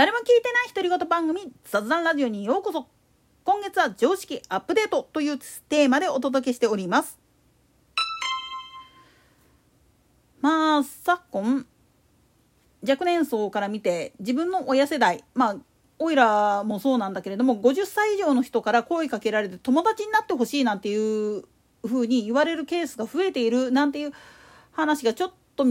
誰も聞いてない独り言番組雑談ラジオにようこそ。今月は常識アップデートというテーマでお届けしております。まあ昨今若年層から見て自分の親世代まあおいらもそうなんだけれども50歳以上の人から声かけられて友達になってほしいなんていうふうに言われるケースが増えているなんていう話がちょっと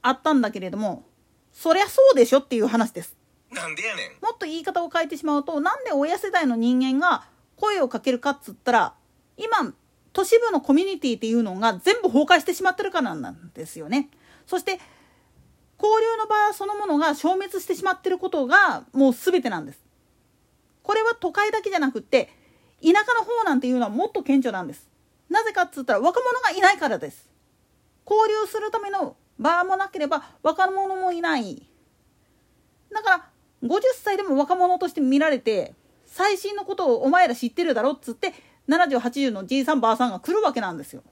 あったんだけれどもそりゃそうでしょっていう話です。なんでやねん。もっと言い方を変えてしまうとなんで親世代の人間が声をかけるかっつったら今都市部のコミュニティっていうのが全部崩壊してしまってるからなんですよね。そして交流の場そのものが消滅してしまってることがもう全てなんです。これは都会だけじゃなくって田舎の方なんていうのはもっと顕著なんです。なぜかっつったら若者がいないからです。交流するための場もなければ若者もいないだから50歳でも若者として見られて最新のことをお前ら知ってるだろっつって7080のじいさんばあさんが来るわけなんですよ。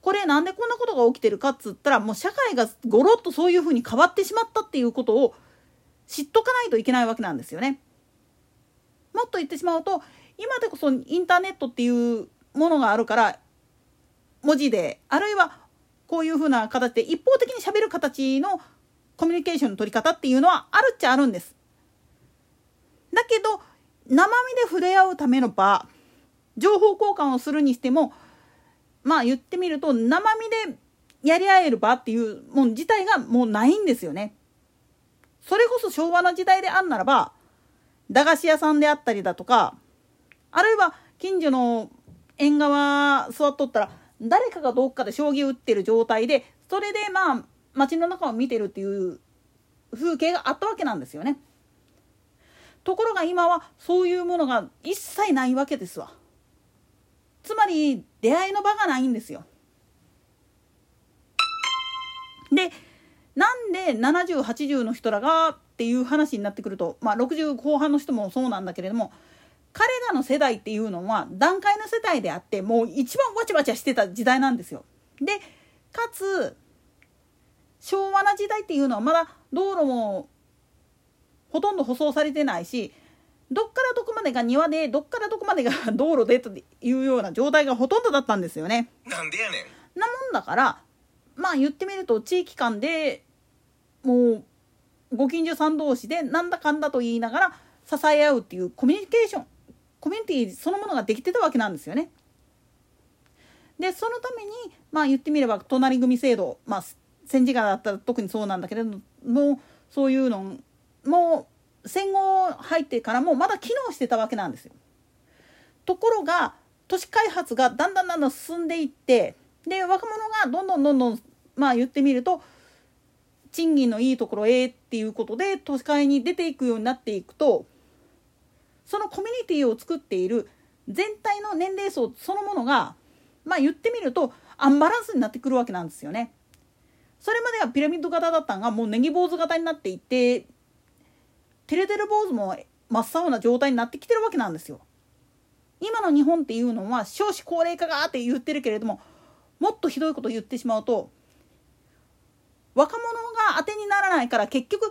これなんでこんなことが起きてるかっつったらもう社会がごろっとそういうふうに変わってしまったっていうことを知っとかないといけないわけなんですよね。もっと言ってしまうと今でこそインターネットっていうものがあるから文字であるいはこういうふうな形で一方的にしゃべる形のコミュニケーションの取り方っていうのはあるっちゃあるんです。だけど生身で触れ合うための場情報交換をするにしてもまあ言ってみると生身でやり合える場っていうもん自体がもうないんですよね。それこそ昭和の時代であんならば駄菓子屋さんであったりだとかあるいは近所の縁側座っとったら誰かがどっかで将棋を打ってる状態でそれでまあ街の中を見てるっていう風景があったわけなんですよね。ところが今はそういうものが一切ないわけですわ。つまり出会いの場がないんですよ。でなんで7080の人らがっていう話になってくるとまあ60後半の人もそうなんだけれども彼らの世代っていうのは段階の世代であってもう一番わちゃわちゃしてた時代なんですよ。でかつ昭和な時代っていうのはまだ道路もほとんど舗装されてないしどっからどこまでが庭でどっからどこまでが 道路でというような状態がほとんどだったんですよね。なんでやねん。なもんだからまあ言ってみると地域間でもうご近所さん同士でなんだかんだと言いながら支え合うっていうコミュニケーションコミュニティそのものができてたわけなんですよね。でそのためにまあ言ってみれば隣組制度まあ戦時下だったら特にそうなんだけれどもそういうのも戦後入ってからもまだ機能してたわけなんですよ。ところが都市開発がだんだんだんだん進んでいってで若者がどんどんどんどんまあ言ってみると賃金のいいところへっていうことで都市会に出ていくようになっていくとそのコミュニティを作っている全体の年齢層そのものがまあ言ってみるとアンバランスになってくるわけなんですよね。それまではピラミッド型だったのがもうネギ坊主型になっていってテレテレ坊主も真っ青な状態になってきてるわけなんですよ。今の日本っていうのは少子高齢化がって言ってるけれどももっとひどいこと言ってしまうと若者が当てにならないから結局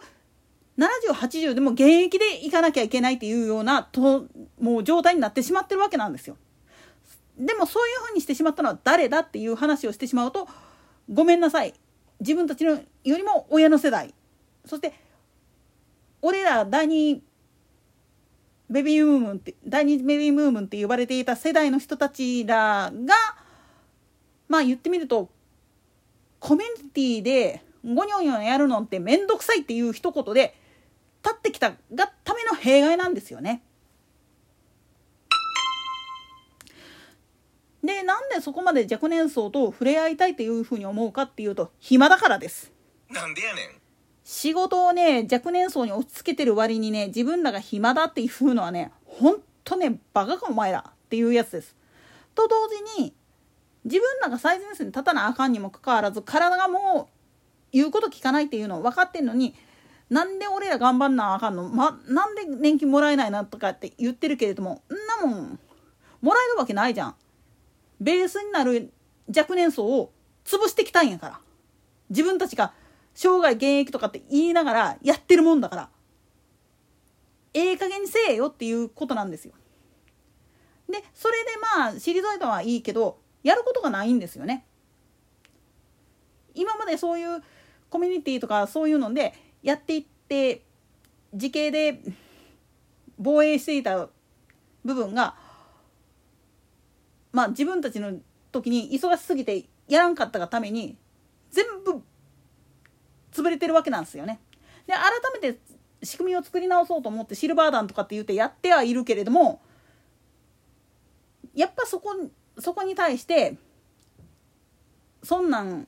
7080でも現役で行かなきゃいけないっていうようなともう状態になってしまってるわけなんですよ。でもそういうふうにしてしまったのは誰だっていう話をしてしまうとごめんなさい自分たちのよりも親の世代そして俺ら第二ベビームームンって第二ベビームームンって呼ばれていた世代の人たちらがまあ言ってみるとコミュニティでゴニョニョやるのって面倒くさいっていう一言で立ってきたがための弊害なんですよね。でなんでそこまで若年層と触れ合いたいっていうふうに思うかっていうと暇だからです。なんでやねん。仕事をね若年層に押し付けてる割にね自分らが暇だっていうのはねほんとねバカかお前らっていうやつです。と同時に自分らが最前線に立たなあかんにもかかわらず体がもう言うこと聞かないっていうの分かってんのになんで俺ら頑張んなあかんの、ま、なんで年金もらえないなとかって言ってるけれどもんなもんもらえるわけないじゃん。ベースになる若年層を潰してきたんやから自分たちが生涯現役とかって言いながらやってるもんだからええ加減にせえよっていうことなんですよ。でそれでまあ退いたのはいいけどやることがないんですよね。今までそういうコミュニティとかそういうのでやっていって時系で防衛していた部分がまあ自分たちの時に忙しすぎてやらんかったがために全部潰れてるわけなんですよね。で改めて仕組みを作り直そうと思ってシルバー弾とかって言ってやってはいるけれどもやっぱそこそこに対してそんなん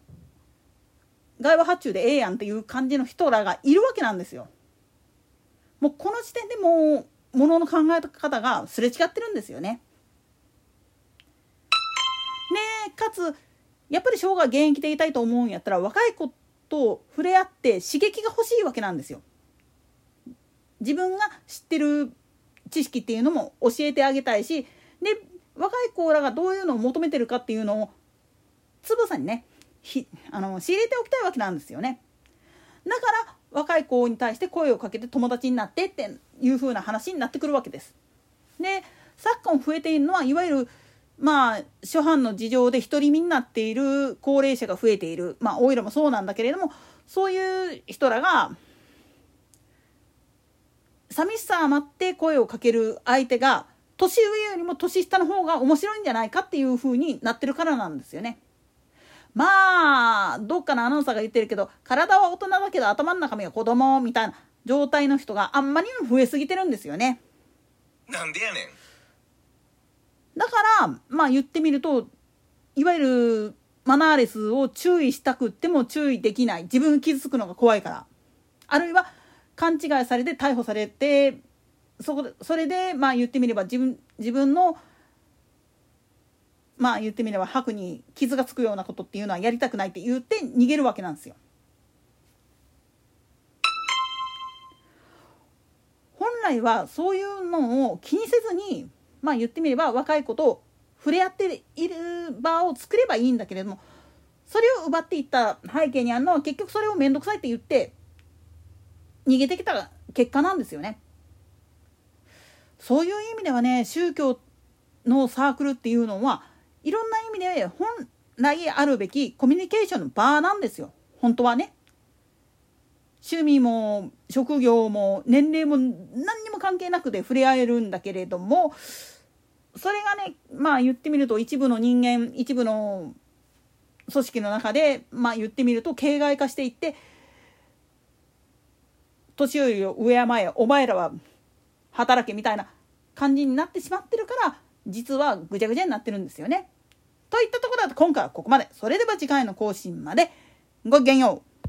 外話発注でええやんっていう感じの人らがいるわけなんですよ。もうこの時点でもうものの考え方がすれ違ってるんですよね。ねかつやっぱり生涯現役でいたいと思うんやったら若い子と触れ合って刺激が欲しいわけなんですよ。自分が知ってる知識っていうのも教えてあげたいしで若い子らがどういうのを求めてるかっていうのをつぶさにねひあの仕入れておきたいわけなんですよね。だから若い子に対して声をかけて友達になってっていう風な話になってくるわけです。で昨今増えているのはいわゆるまあ初版の事情で独り身になっている高齢者が増えているまあおいらもそうなんだけれどもそういう人らが寂しさ余って声をかける相手が年上よりも年下の方が面白いんじゃないかっていう風になってるからなんですよね。まあどっかのアナウンサーが言ってるけど体は大人だけど頭の中身は子供みたいな状態の人があんまりにも増えすぎてるんですよね。なんでやねん。だからまあ言ってみるといわゆるマナーレスを注意したくっても注意できない。自分が傷つくのが怖いから。あるいは勘違いされて逮捕されてそこでそれでまあ言ってみれば自分自分のまあ言ってみれば白に傷がつくようなことっていうのはやりたくないって言って逃げるわけなんですよ。本来はそういうのを気にせずにまあ言ってみれば若い子と触れ合っている場を作ればいいんだけれどもそれを奪っていった背景にあるのは結局それを面倒くさいって言って逃げてきた結果なんですよね。そういう意味ではね宗教のサークルっていうのはいろんな意味で本来あるべきコミュニケーションの場なんですよ本当はね。趣味も職業も年齢も何にも関係なくで触れ合えるんだけれどもそれがねまあ言ってみると一部の人間一部の組織の中でまあ言ってみると形骸化していって年寄りを敬えお前らは働けみたいな感じになってしまってるから実はぐちゃぐちゃになってるんですよね。といったところだと今回はここまで。それでは次回の更新までごきげんよう。